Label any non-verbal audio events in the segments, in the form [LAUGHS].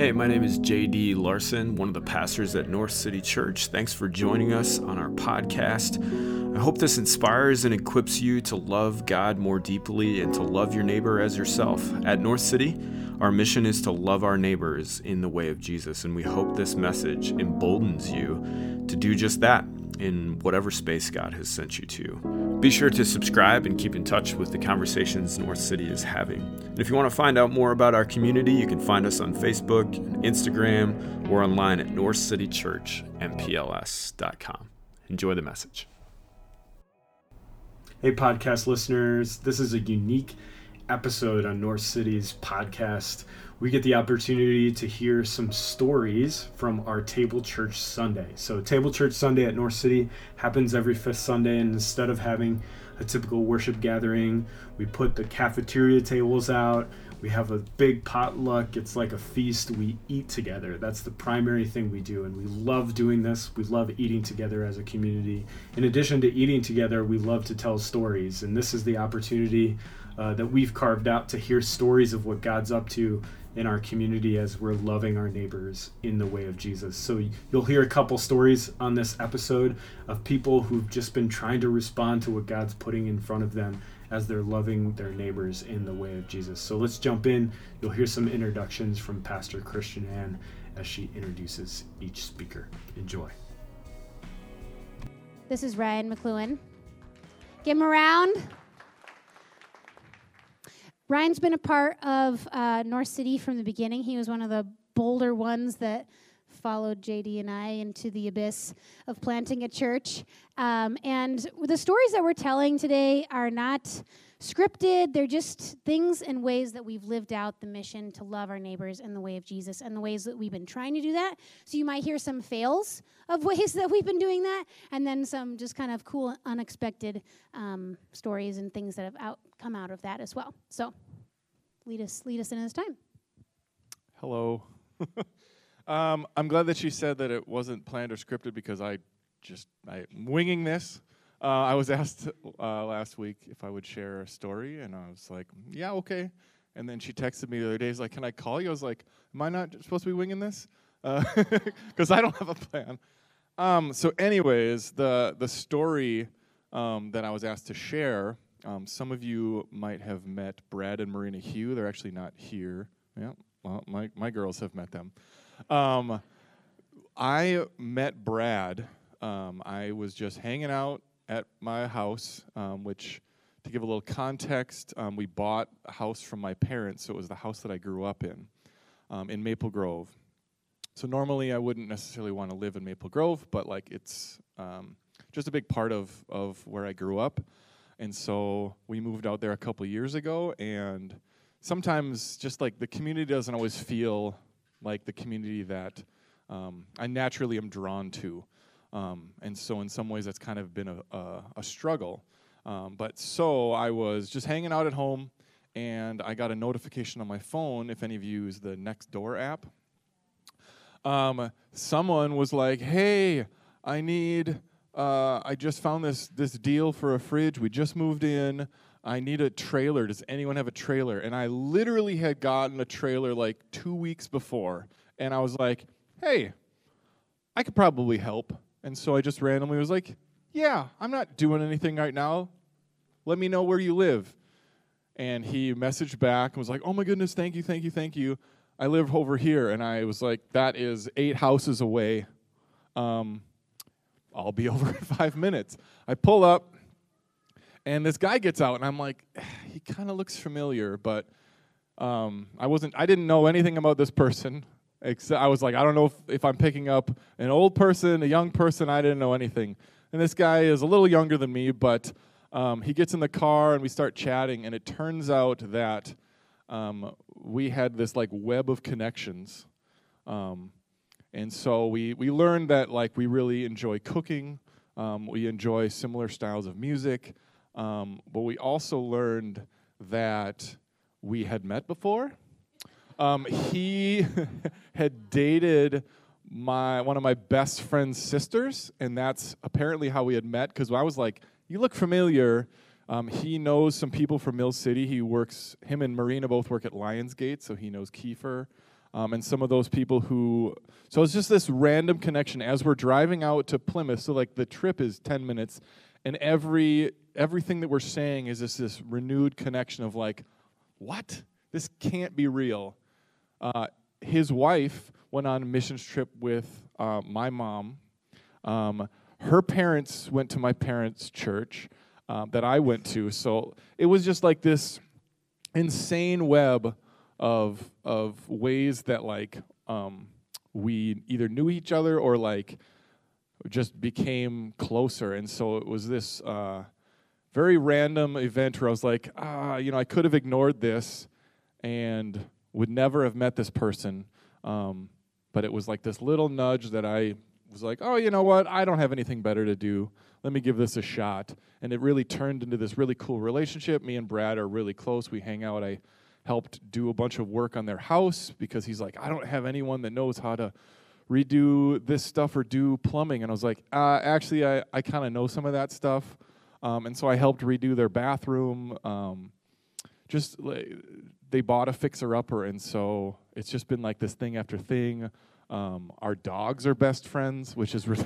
Hey, my name is JD Larson, one of the pastors at North City Church. Thanks for joining us on our podcast. I hope this inspires and equips you to love God more deeply and to love your neighbor as yourself. At North City, our mission is to love our neighbors in the way of Jesus, and we hope this message emboldens you to do just that in whatever space God has sent you to. Be sure to subscribe and keep in touch with the conversations North City is having. And if you want to find out more about our community, you can find us on Facebook, Instagram, or online at northcitychurchmpls.com. Enjoy the message. Hey, podcast listeners. This is a unique episode on North City's podcast we get the opportunity to hear some stories from our Table Church Sunday. So, Table Church Sunday at North City happens every fifth Sunday, and instead of having a typical worship gathering, we put the cafeteria tables out. We have a big potluck. It's like a feast. We eat together. That's the primary thing we do. And we love doing this. We love eating together as a community. In addition to eating together, we love to tell stories. And this is the opportunity uh, that we've carved out to hear stories of what God's up to in our community as we're loving our neighbors in the way of Jesus. So you'll hear a couple stories on this episode of people who've just been trying to respond to what God's putting in front of them as they're loving their neighbors in the way of Jesus. So let's jump in. You'll hear some introductions from Pastor Christian Ann as she introduces each speaker. Enjoy. This is Ryan McLuhan. Give him a round. Ryan's been a part of uh, North City from the beginning. He was one of the bolder ones that followed JD and I into the abyss of planting a church. Um, and the stories that we're telling today are not scripted, they're just things and ways that we've lived out the mission to love our neighbors in the way of Jesus and the ways that we've been trying to do that. So you might hear some fails of ways [LAUGHS] that we've been doing that, and then some just kind of cool, unexpected um, stories and things that have out, come out of that as well. So lead us lead us into this time. Hello. [LAUGHS] um, I'm glad that she said that it wasn't planned or scripted because I just I'm winging this. Uh, I was [LAUGHS] asked uh, last week if I would share a story, and I was like, "Yeah, okay." And then she texted me the other day, "Is like, can I call you?" I was like, "Am I not supposed to be winging this?" Because uh, [LAUGHS] I don't have a plan. Um, so, anyways, the the story um, that I was asked to share um, some of you might have met Brad and Marina Hugh. They're actually not here. Yeah, well, my, my girls have met them. Um, I met Brad. Um, I was just hanging out at my house, um, which, to give a little context, um, we bought a house from my parents, so it was the house that I grew up in, um, in Maple Grove. So normally I wouldn't necessarily want to live in Maple Grove, but like it's just a big part of, of where I grew up. And so we moved out there a couple years ago, and sometimes just like the community doesn't always feel like the community that um, I naturally am drawn to. Um, and so, in some ways, that's kind of been a, a, a struggle. Um, but so I was just hanging out at home, and I got a notification on my phone. If any of you use the Nextdoor app, um, someone was like, "Hey, I need uh, I just found this this deal for a fridge. We just moved in. I need a trailer. Does anyone have a trailer? And I literally had gotten a trailer like two weeks before, and I was like, hey, I could probably help. And so I just randomly was like, yeah, I'm not doing anything right now. Let me know where you live. And he messaged back and was like, oh my goodness, thank you, thank you, thank you. I live over here. And I was like, that is eight houses away. Um, I'll be [LAUGHS] over in five minutes. I pull up, and this guy gets out, and I'm like, [SIGHS] he kind of looks familiar, but um, I wasn't. I didn't know anything about this person. Except I was like, I don't know if, if I'm picking up an old person, a young person. I didn't know anything. And this guy is a little younger than me, but um, he gets in the car and we start chatting, and it turns out that um, we had this like web of connections. Um, and so we, we learned that like we really enjoy cooking, um, we enjoy similar styles of music, um, but we also learned that we had met before. Um, he [LAUGHS] had dated my one of my best friend's sisters, and that's apparently how we had met. Because I was like, "You look familiar." Um, he knows some people from Mill City. He works. Him and Marina both work at Lionsgate, so he knows Kiefer. Um, and some of those people who, so it's just this random connection as we're driving out to Plymouth. So like the trip is 10 minutes, and every everything that we're saying is just this renewed connection of like, what? This can't be real. Uh, his wife went on a missions trip with uh, my mom. Um, her parents went to my parents' church um, that I went to. So it was just like this insane web of of ways that like um, we either knew each other or like just became closer. And so it was this uh, very random event where I was like, ah, you know, I could have ignored this and would never have met this person. Um, but it was like this little nudge that I was like, oh, you know what? I don't have anything better to do. Let me give this a shot. And it really turned into this really cool relationship. Me and Brad are really close. We hang out. I helped do a bunch of work on their house because he's like, I don't have anyone that knows how to redo this stuff or do plumbing. And I was like, uh, actually, I, I kind of know some of that stuff. Um, and so I helped redo their bathroom. Um, just like, they bought a fixer upper. And so it's just been like this thing after thing. Um, our dogs are best friends, which is re-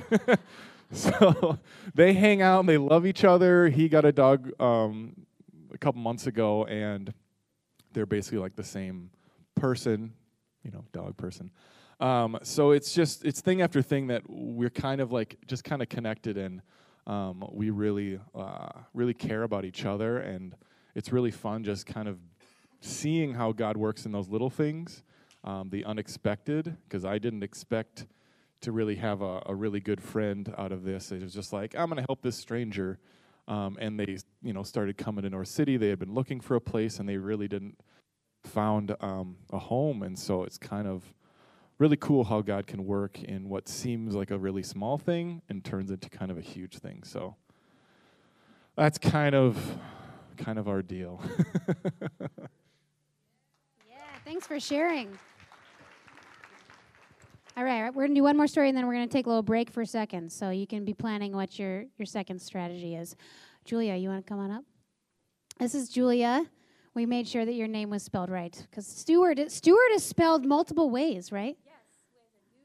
[LAUGHS] so they hang out and they love each other. He got a dog um, a couple months ago, and they're basically like the same person, you know, dog person. Um, so it's just it's thing after thing that we're kind of like just kind of connected and um, we really uh, really care about each other and it's really fun just kind of seeing how God works in those little things, um, the unexpected, because I didn't expect to really have a, a, really good friend out of this. It was just like I'm going to help this stranger, um, and they you know started coming to North City. They had been looking for a place and they really didn't found um, a home, and so it's kind of really cool how God can work in what seems like a really small thing and turns into kind of a huge thing. So that's kind of kind of our deal. [LAUGHS] yeah, thanks for sharing. All right, we're gonna do one more story and then we're gonna take a little break for a second, so you can be planning what your your second strategy is. Julia, you want to come on up? This is Julia we made sure that your name was spelled right because Stewart Stewart is spelled multiple ways, right? Yes, with U,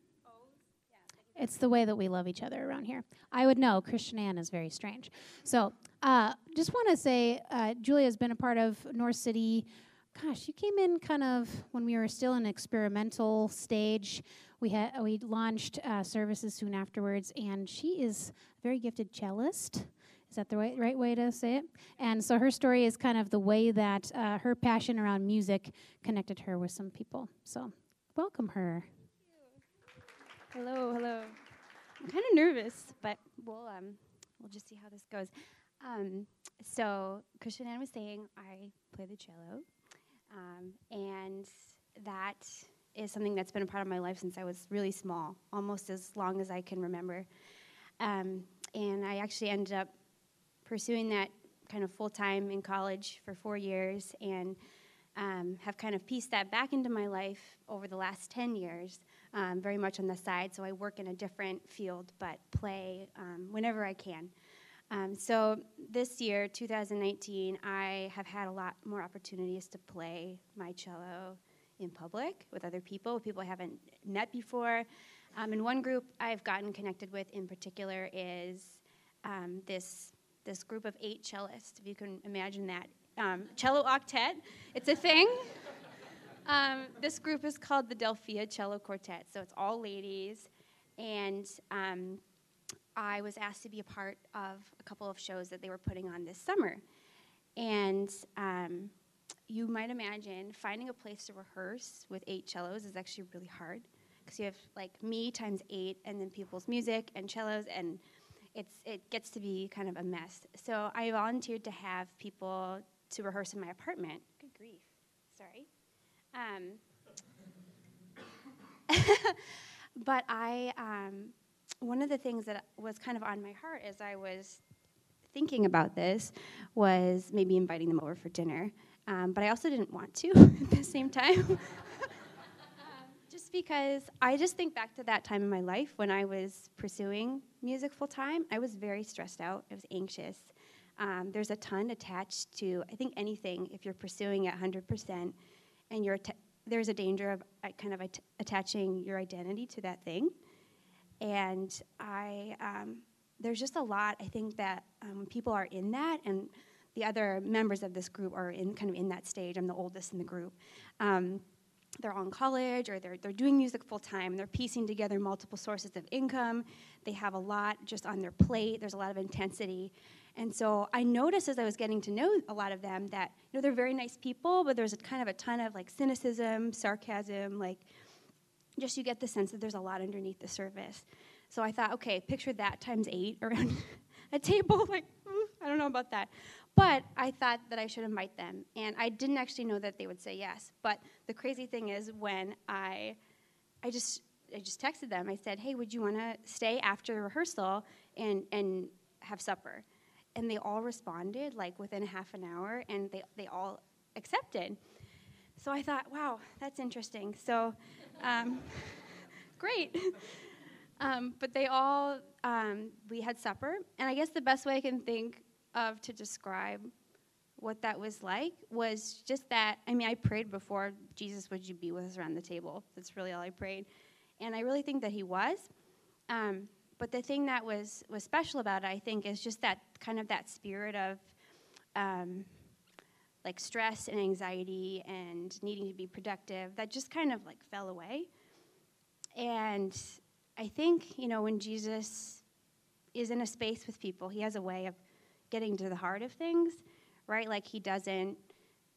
with O's. Yeah. It's the way that we love each other around here. I would know. Christian Ann is very strange. So, uh, just want to say, uh, Julia has been a part of North City. Gosh, you came in kind of when we were still in experimental stage. We had we launched uh, services soon afterwards, and she is a very gifted cellist. Is that the right, right way to say it? And so her story is kind of the way that uh, her passion around music connected her with some people. So welcome her. Hello, hello. I'm kind of nervous, but we'll um, we'll just see how this goes. Um, so Christian Ann was saying I play the cello, um, and that is something that's been a part of my life since I was really small, almost as long as I can remember. Um, and I actually ended up pursuing that kind of full time in college for four years and um, have kind of pieced that back into my life over the last 10 years, um, very much on the side. So I work in a different field but play um, whenever I can. Um, so this year, 2019, I have had a lot more opportunities to play my cello in public with other people, people I haven't met before. Um, and one group I've gotten connected with in particular is um, this this group of eight cellists, if you can imagine that. Um, cello octet, it's a thing. Um, this group is called the Delphia Cello Quartet, so it's all ladies. And um, I was asked to be a part of a couple of shows that they were putting on this summer. And um, you might imagine finding a place to rehearse with eight cellos is actually really hard because you have like me times eight, and then people's music and cellos and it's it gets to be kind of a mess. So I volunteered to have people to rehearse in my apartment. Good grief, sorry. Um, [LAUGHS] but I, um, one of the things that was kind of on my heart as I was thinking about this was maybe inviting them over for dinner. Um, but I also didn't want to [LAUGHS] at the same time. [LAUGHS] just because I just think back to that time in my life when I was pursuing music full time. I was very stressed out. I was anxious. Um, there's a ton attached to I think anything if you're pursuing it 100% and you're there's a danger of uh, kind of at- attaching your identity to that thing. And I, um, there's just a lot, I think, that um, people are in that, and the other members of this group are in kind of in that stage. I'm the oldest in the group. Um, they're all in college or they're, they're doing music full time. They're piecing together multiple sources of income. They have a lot just on their plate. There's a lot of intensity. And so I noticed as I was getting to know a lot of them that you know they're very nice people, but there's a kind of a ton of like cynicism, sarcasm, like just you get the sense that there's a lot underneath the surface. So I thought, okay, picture that times eight around [LAUGHS] a table. [LAUGHS] Like, hmm, I don't know about that. But I thought that I should invite them. And I didn't actually know that they would say yes. But the crazy thing is when I I just I just texted them. I said, "Hey, would you want to stay after rehearsal and and have supper?" And they all responded like within half an hour and they they all accepted. So I thought, "Wow, that's interesting." So um, [LAUGHS] great. [LAUGHS] Um, but they all, um, we had supper, and I guess the best way I can think of to describe what that was like was just that. I mean, I prayed before, Jesus, would you be with us around the table? That's really all I prayed. And I really think that he was. Um, but the thing that was, was special about it, I think, is just that kind of that spirit of um, like stress and anxiety and needing to be productive that just kind of like fell away. And I think, you know, when Jesus is in a space with people, he has a way of getting to the heart of things, right? Like he doesn't,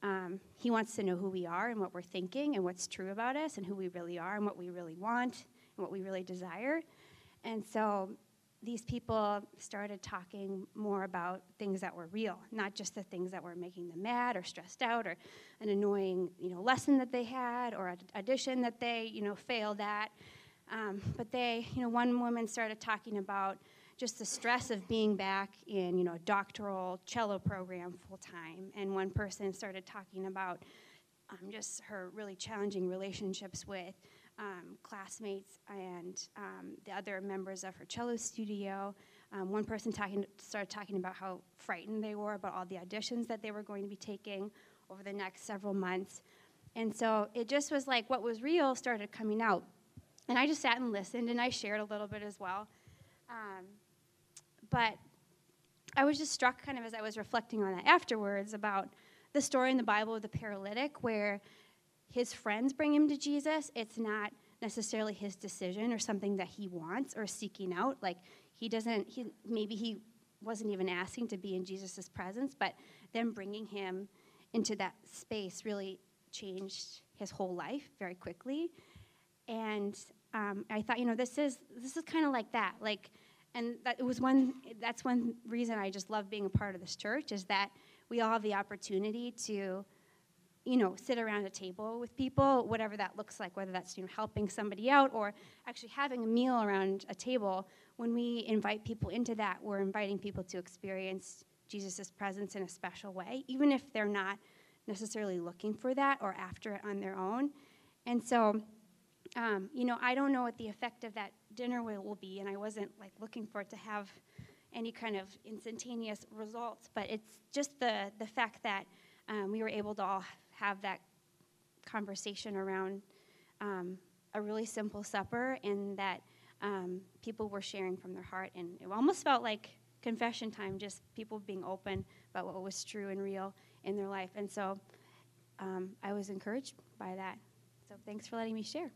um, he wants to know who we are and what we're thinking and what's true about us and who we really are and what we really want and what we really desire. And so these people started talking more about things that were real, not just the things that were making them mad or stressed out or an annoying, you know, lesson that they had or an audition that they, you know, failed at. Um, but they, you know, one woman started talking about just the stress of being back in, you know, a doctoral cello program full time. And one person started talking about um, just her really challenging relationships with um, classmates and um, the other members of her cello studio. Um, one person talking, started talking about how frightened they were about all the auditions that they were going to be taking over the next several months. And so it just was like what was real started coming out. And I just sat and listened and I shared a little bit as well. Um, but I was just struck kind of as I was reflecting on that afterwards about the story in the Bible of the paralytic where his friends bring him to Jesus. It's not necessarily his decision or something that he wants or seeking out. Like he doesn't, he, maybe he wasn't even asking to be in Jesus' presence, but them bringing him into that space really changed his whole life very quickly. And um, I thought, you know, this is this is kind of like that. Like and that it was one that's one reason I just love being a part of this church is that we all have the opportunity to you know sit around a table with people whatever that looks like whether that's you know helping somebody out or actually having a meal around a table when we invite people into that we're inviting people to experience Jesus' presence in a special way even if they're not necessarily looking for that or after it on their own and so um, you know, I don't know what the effect of that dinner will, will be, and I wasn't like looking for it to have any kind of instantaneous results. But it's just the the fact that um, we were able to all have that conversation around um, a really simple supper, and that um, people were sharing from their heart, and it almost felt like confession time, just people being open about what was true and real in their life. And so um, I was encouraged by that. So thanks for letting me share.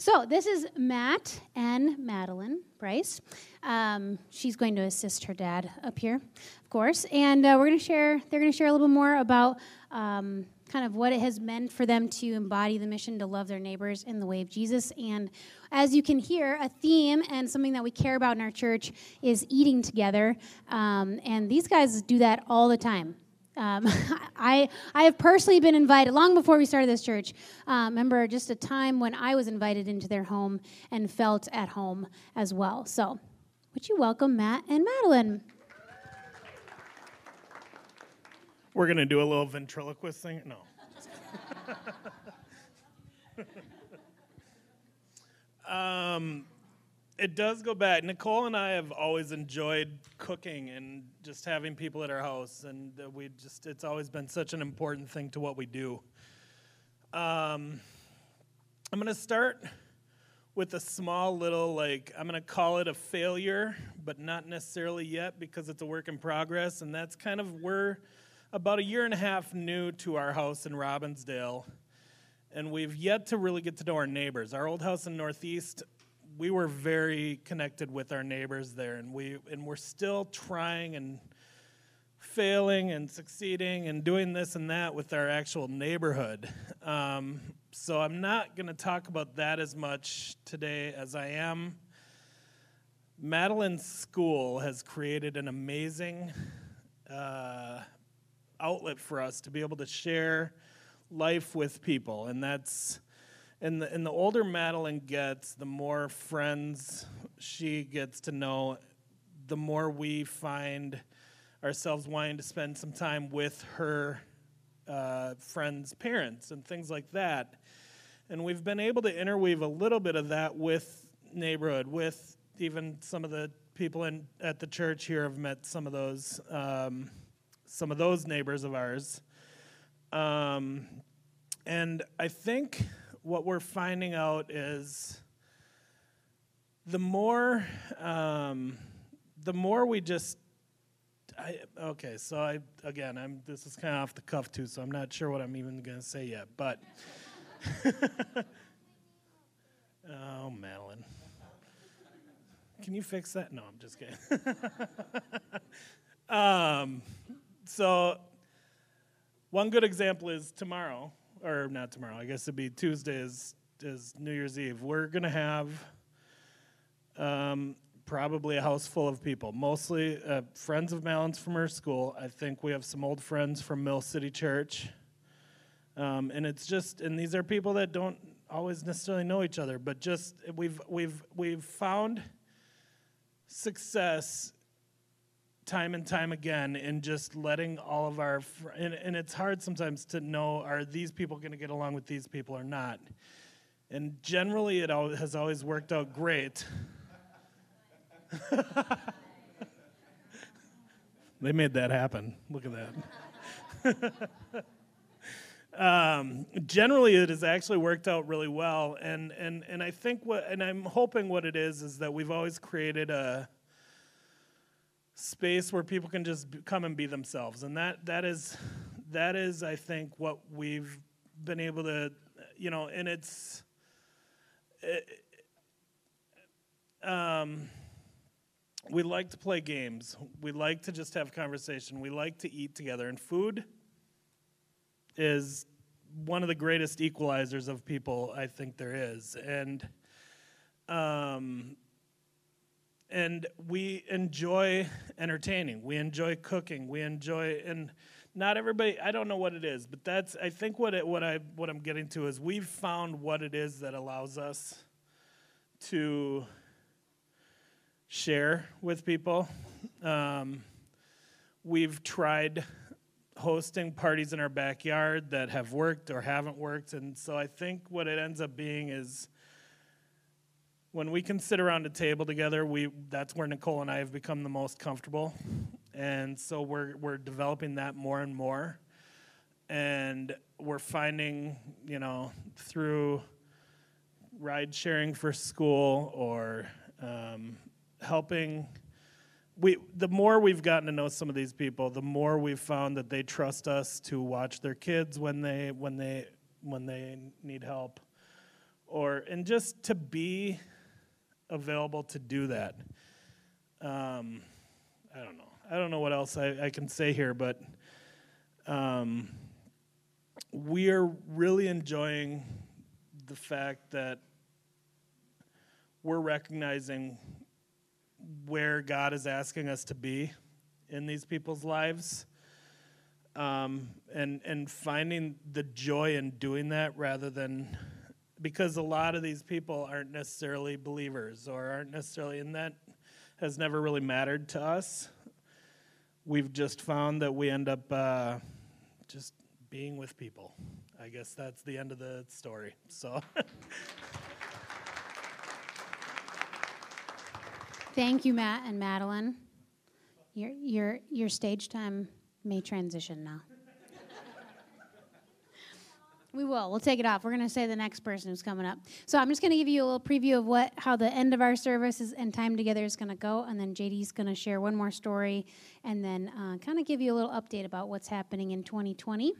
So this is Matt and Madeline Bryce. Um, she's going to assist her dad up here, of course, and uh, we're going to share. They're going to share a little bit more about um, kind of what it has meant for them to embody the mission to love their neighbors in the way of Jesus. And as you can hear, a theme and something that we care about in our church is eating together. Um, and these guys do that all the time. Um, [LAUGHS] I, I have personally been invited long before we started this church. Uh, remember just a time when I was invited into their home and felt at home as well. So, would you welcome Matt and Madeline? We're going to do a little ventriloquist thing? No. [LAUGHS] um, it does go back. Nicole and I have always enjoyed cooking and just having people at our house, and we just it's always been such an important thing to what we do. Um, I'm gonna start with a small little like I'm gonna call it a failure, but not necessarily yet because it's a work in progress, and that's kind of we're about a year and a half new to our house in Robbinsdale and we've yet to really get to know our neighbors. Our old house in Northeast, we were very connected with our neighbors there, and we and we're still trying and failing and succeeding and doing this and that with our actual neighborhood. Um, so I'm not going to talk about that as much today as I am. Madeline's School has created an amazing uh, outlet for us to be able to share life with people, and that's and the and the older Madeline gets, the more friends she gets to know, the more we find ourselves wanting to spend some time with her uh, friends' parents and things like that. And we've been able to interweave a little bit of that with neighborhood, with even some of the people in at the church here have met some of those um, some of those neighbors of ours. Um, and I think what we're finding out is the more um, the more we just I, okay so i again i'm this is kind of off the cuff too so i'm not sure what i'm even going to say yet but [LAUGHS] oh madeline. Can you fix that? No i'm just kidding. [LAUGHS] Um, so one good example is tomorrow or not tomorrow. I guess it'd be Tuesday is is New Year's Eve. We're gonna have um, probably a house full of people, mostly uh, friends of Malins from her school. I think we have some old friends from Mill City Church, um, and it's just and these are people that don't always necessarily know each other, but just we've we've we've found success time and time again in just letting all of our fr- and, and it's hard sometimes to know are these people going to get along with these people or not? And generally it al- has always worked out great. [LAUGHS] They made that happen. Look at that. [LAUGHS] Um, generally it has actually worked out really well and, and, and i think what and i'm hoping what it is is that we've always created a space where people can just come and be themselves. And that that is that is i think what we've been able to you know and it's it, um, we like to play games. We like to just have conversation. We like to eat together. And food is one of the greatest equalizers of people i think there is. And um, and we enjoy entertaining. We enjoy cooking. We enjoy and not everybody i don't know what it is but that's i think what it, what i what i'm getting to is we've found what it is that allows us to share with people. Um, we've tried hosting parties in our backyard that have worked or haven't worked and so i think what it ends up being is when we can sit around a table together, we that's where Nicole and I have become the most comfortable, and so we're we're developing that more and more, and we're finding you know through ride sharing for school or um, helping. We, the more we've gotten to know some of these people, the more we've found that they trust us to watch their kids when they when they when they need help, or and just to be available to do that. Um, I don't know. I don't know what else I, I can say here, but um, we are really enjoying the fact that we're recognizing where God is asking us to be in these people's lives. Um, and and finding the joy in doing that rather than because a lot of these people aren't necessarily believers or aren't necessarily, and that has never really mattered to us. We've just found that we end up uh, just being with people. I guess that's the end of the story. So. [LAUGHS] Thank you, Matt and Madeline. Your, your, your stage time may transition now. We will. We'll take it off. We're going to say the next person who's coming up. So I'm just going to give you a little preview of what how the end of our service is, and time together is going to go, and then JD's going to share one more story, and then uh, kind of give you a little update about what's happening in 2020.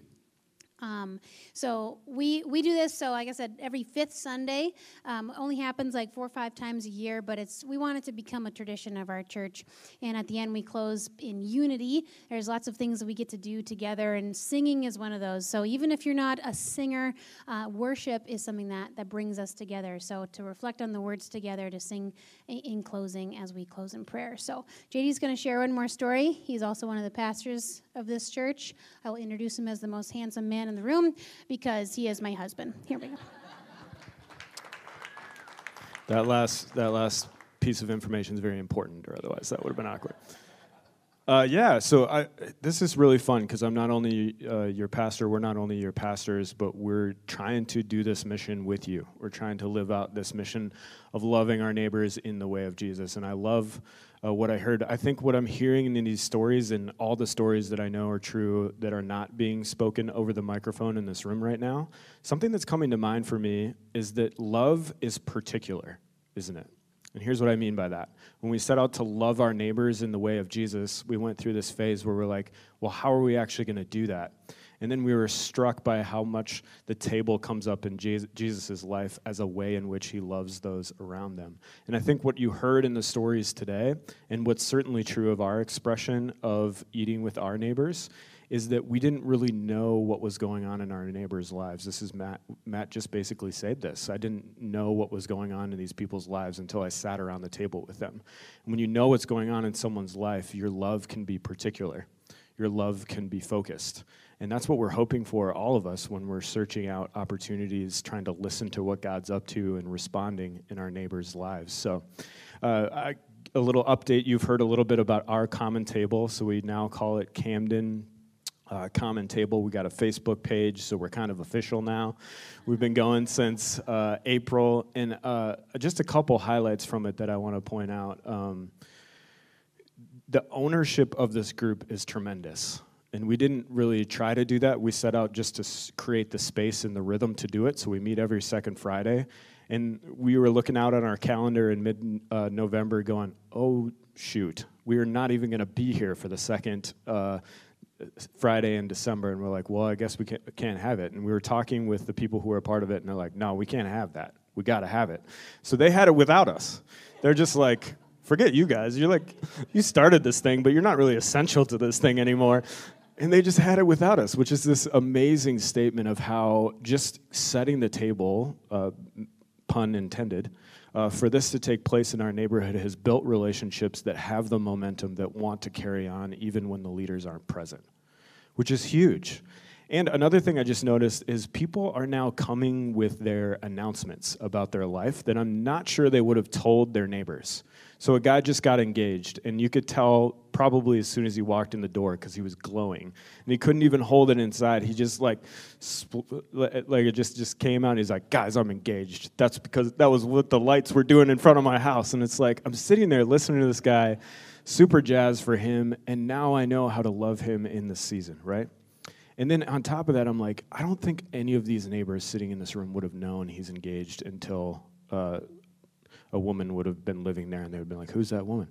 Um, so we we do this. So like I said, every fifth Sunday um, only happens like four or five times a year, but it's we want it to become a tradition of our church. And at the end, we close in unity. There's lots of things that we get to do together, and singing is one of those. So even if you're not a singer, uh, worship is something that that brings us together. So to reflect on the words together, to sing in, in closing as we close in prayer. So JD's going to share one more story. He's also one of the pastors of this church. I will introduce him as the most handsome man in the room because he is my husband. Here we go. That last that last piece of information is very important, or otherwise that would have been awkward. Uh, yeah, so I, this is really fun because I'm not only uh, your pastor, we're not only your pastors, but we're trying to do this mission with you. We're trying to live out this mission of loving our neighbors in the way of Jesus. And I love uh, what I heard. I think what I'm hearing in these stories, and all the stories that I know are true that are not being spoken over the microphone in this room right now, something that's coming to mind for me is that love is particular, isn't it? And here's what I mean by that. When we set out to love our neighbors in the way of Jesus, we went through this phase where we're like, well, how are we actually going to do that? And then we were struck by how much the table comes up in Jesus' life as a way in which he loves those around them. And I think what you heard in the stories today, and what's certainly true of our expression of eating with our neighbors, is that we didn't really know what was going on in our neighbors' lives. This is Matt. Matt just basically said this. I didn't know what was going on in these people's lives until I sat around the table with them. And when you know what's going on in someone's life, your love can be particular. Your love can be focused. And that's what we're hoping for, all of us, when we're searching out opportunities, trying to listen to what God's up to and responding in our neighbors' lives. So, uh, I, a little update you've heard a little bit about our common table. So, we now call it Camden uh, Common Table. We got a Facebook page, so we're kind of official now. We've been going since uh, April, and uh, just a couple highlights from it that I want to point out. Um, the ownership of this group is tremendous. And we didn't really try to do that. We set out just to create the space and the rhythm to do it. So we meet every second Friday. And we were looking out on our calendar in mid uh, November going, oh, shoot, we are not even going to be here for the second uh, Friday in December, and we're like, well, I guess we can't, can't have it. And we were talking with the people who were a part of it, and they're like, no, we can't have that. We got to have it. So they had it without us. They're just like, forget you guys. You're like, you started this thing, but you're not really essential to this thing anymore. And they just had it without us, which is this amazing statement of how just setting the table, uh, pun intended, uh, for this to take place in our neighborhood has built relationships that have the momentum that want to carry on even when the leaders aren't present, which is huge. And another thing I just noticed is people are now coming with their announcements about their life that I'm not sure they would have told their neighbors. So a guy just got engaged, and you could tell probably as soon as he walked in the door because he was glowing, and he couldn't even hold it inside. He just like, like it just just came out. He's like, "Guys, I'm engaged." That's because that was what the lights were doing in front of my house, and it's like I'm sitting there listening to this guy, super jazz for him, and now I know how to love him in the season, right? And then on top of that, I'm like, I don't think any of these neighbors sitting in this room would have known he's engaged until uh, a woman would have been living there and they would have been like, Who's that woman?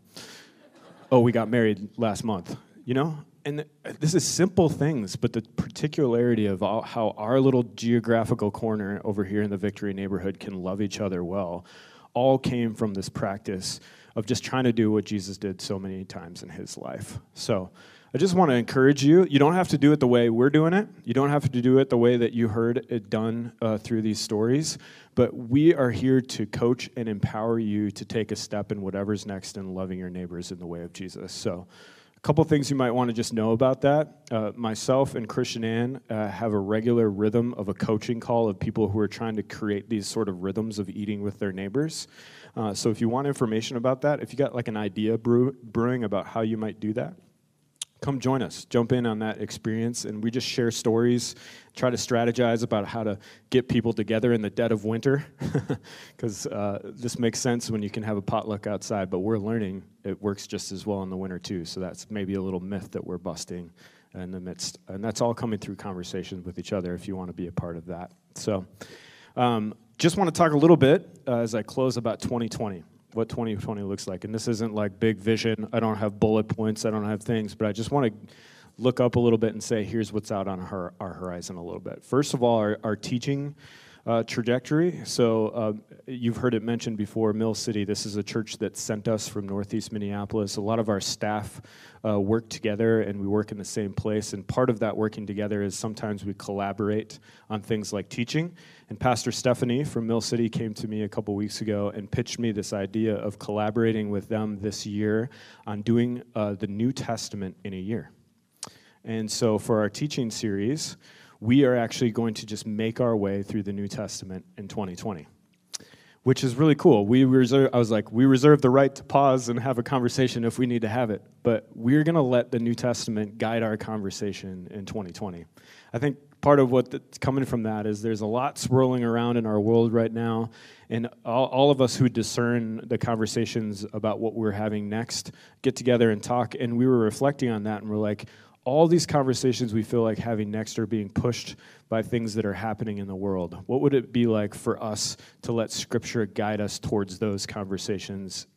[LAUGHS] oh, we got married last month, you know? And this is simple things, but the particularity of all, how our little geographical corner over here in the Victory neighborhood can love each other well all came from this practice of just trying to do what Jesus did so many times in his life. So, I just want to encourage you. You don't have to do it the way we're doing it. You don't have to do it the way that you heard it done uh, through these stories. But we are here to coach and empower you to take a step in whatever's next in loving your neighbors in the way of Jesus. So, a couple things you might want to just know about that. Uh, myself and Christian Ann uh, have a regular rhythm of a coaching call of people who are trying to create these sort of rhythms of eating with their neighbors. Uh, so, if you want information about that, if you got like an idea brew- brewing about how you might do that, come join us. Jump in on that experience, and we just share stories, try to strategize about how to get people together in the dead of winter, [LAUGHS] because uh, this makes sense when you can have a potluck outside. But we're learning it works just as well in the winter too. So that's maybe a little myth that we're busting in the midst, and that's all coming through conversations with each other. If you want to be a part of that, so um, just want to talk a little bit uh, as I close about 2020 what 2020 looks like. And this isn't like big vision. I don't have bullet points. I don't have things, but I just want to look up a little bit and say, here's what's out on our, our horizon a little bit. First of all, our, our teaching uh, trajectory. So uh, you've heard it mentioned before, Mill City. This is a church that sent us from Northeast Minneapolis. A lot of our staff uh, work together, and we work in the same place. And part of that working together is sometimes we collaborate on things like teaching. And Pastor Stephanie from Mill City came to me a couple weeks ago and pitched me this idea of collaborating with them this year on doing uh, the New Testament in a year. And so for our teaching series, we are actually going to just make our way through the New Testament in 2020 which is really cool. We reserve, I was like, we reserve the right to pause and have a conversation if we need to have it, but we're going to let the New Testament guide our conversation in 2020. I think part of what's coming from that is there's a lot swirling around in our world right now, and all, all of us who discern the conversations about what we're having next get together and talk, and we were reflecting on that, and we're like, all these conversations we feel like having next are being pushed by things that are happening in the world. What would it be like for us to let Scripture guide us towards those conversations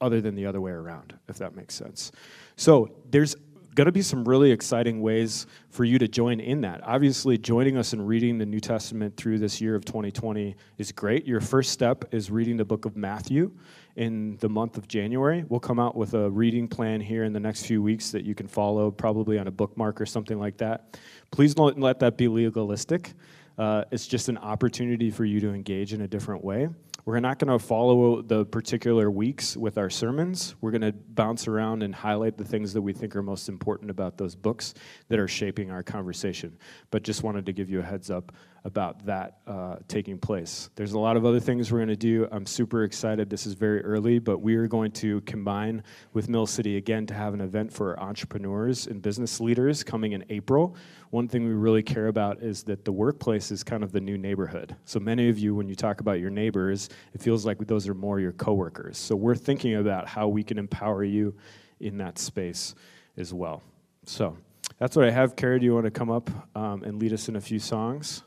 other than the other way around, if that makes sense? So there's going to be some really exciting ways for you to join in that. Obviously, joining us in reading the New Testament through this year of 2020 is great. Your first step is reading the book of Matthew in the month of January. We'll come out with a reading plan here in the next few weeks that you can follow, probably on a bookmark or something like that. Please don't let that be legalistic. Uh, it's just an opportunity for you to engage in a different way. We're not going to follow the particular weeks with our sermons. We're going to bounce around and highlight the things that we think are most important about those books that are shaping our conversation. But just wanted to give you a heads up about that uh, taking place. There's a lot of other things we're going to do. I'm super excited. This is very early, but we are going to combine with Mill City again to have an event for entrepreneurs and business leaders coming in April. One thing we really care about is that the workplace is kind of the new neighborhood. So many of you, when you talk about your neighbors, it feels like those are more your coworkers. So we're thinking about how we can empower you in that space as well. So that's what I have. Carrie, do you want to come up um, and lead us in a few songs?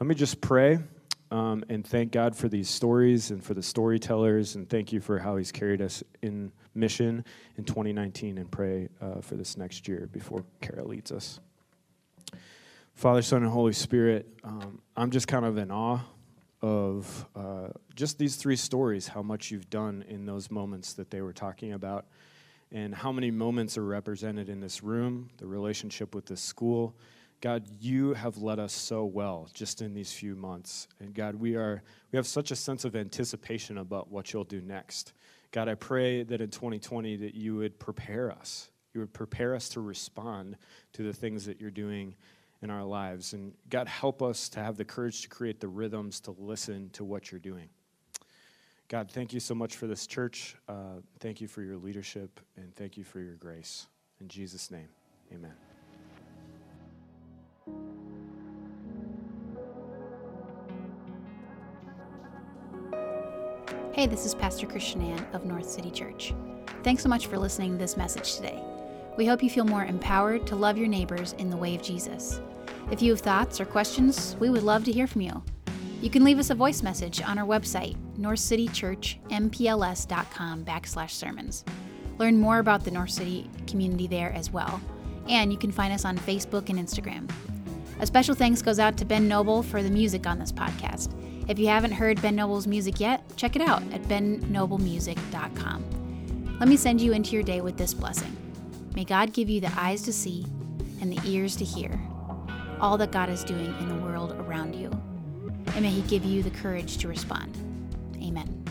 Let me just pray um, and thank God for these stories and for the storytellers, and thank you for how He's carried us in mission in 2019, and pray uh, for this next year before Kara leads us. Father, Son, and Holy Spirit, um, I'm just kind of in awe of uh, just these three stories, how much you've done in those moments that they were talking about, and how many moments are represented in this room, the relationship with this school God, you have led us so well just in these few months. And God, we are we have such a sense of anticipation about what you'll do next. God, I pray that in 2020 that you would prepare us. You would prepare us to respond to the things that you're doing in our lives. And God, help us to have the courage to create the rhythms to listen to what you're doing. God, thank you so much for this church. Uh, thank you for your leadership, and thank you for your grace. In Jesus' name, amen. Hey, this is Pastor Christian Ann of North City Church. Thanks so much for listening to this message today. We hope you feel more empowered to love your neighbors in the way of Jesus. If you have thoughts or questions, we would love to hear from you. You can leave us a voice message on our website, northcitychurchmpls.com backslash sermons. Learn more about the North City community there as well. And you can find us on Facebook and Instagram. A special thanks goes out to Ben Noble for the music on this podcast. If you haven't heard Ben Noble's music yet, check it out at bennoblemusic.com. Let me send you into your day with this blessing. May God give you the eyes to see and the ears to hear all that God is doing in the world around you. And may He give you the courage to respond. Amen.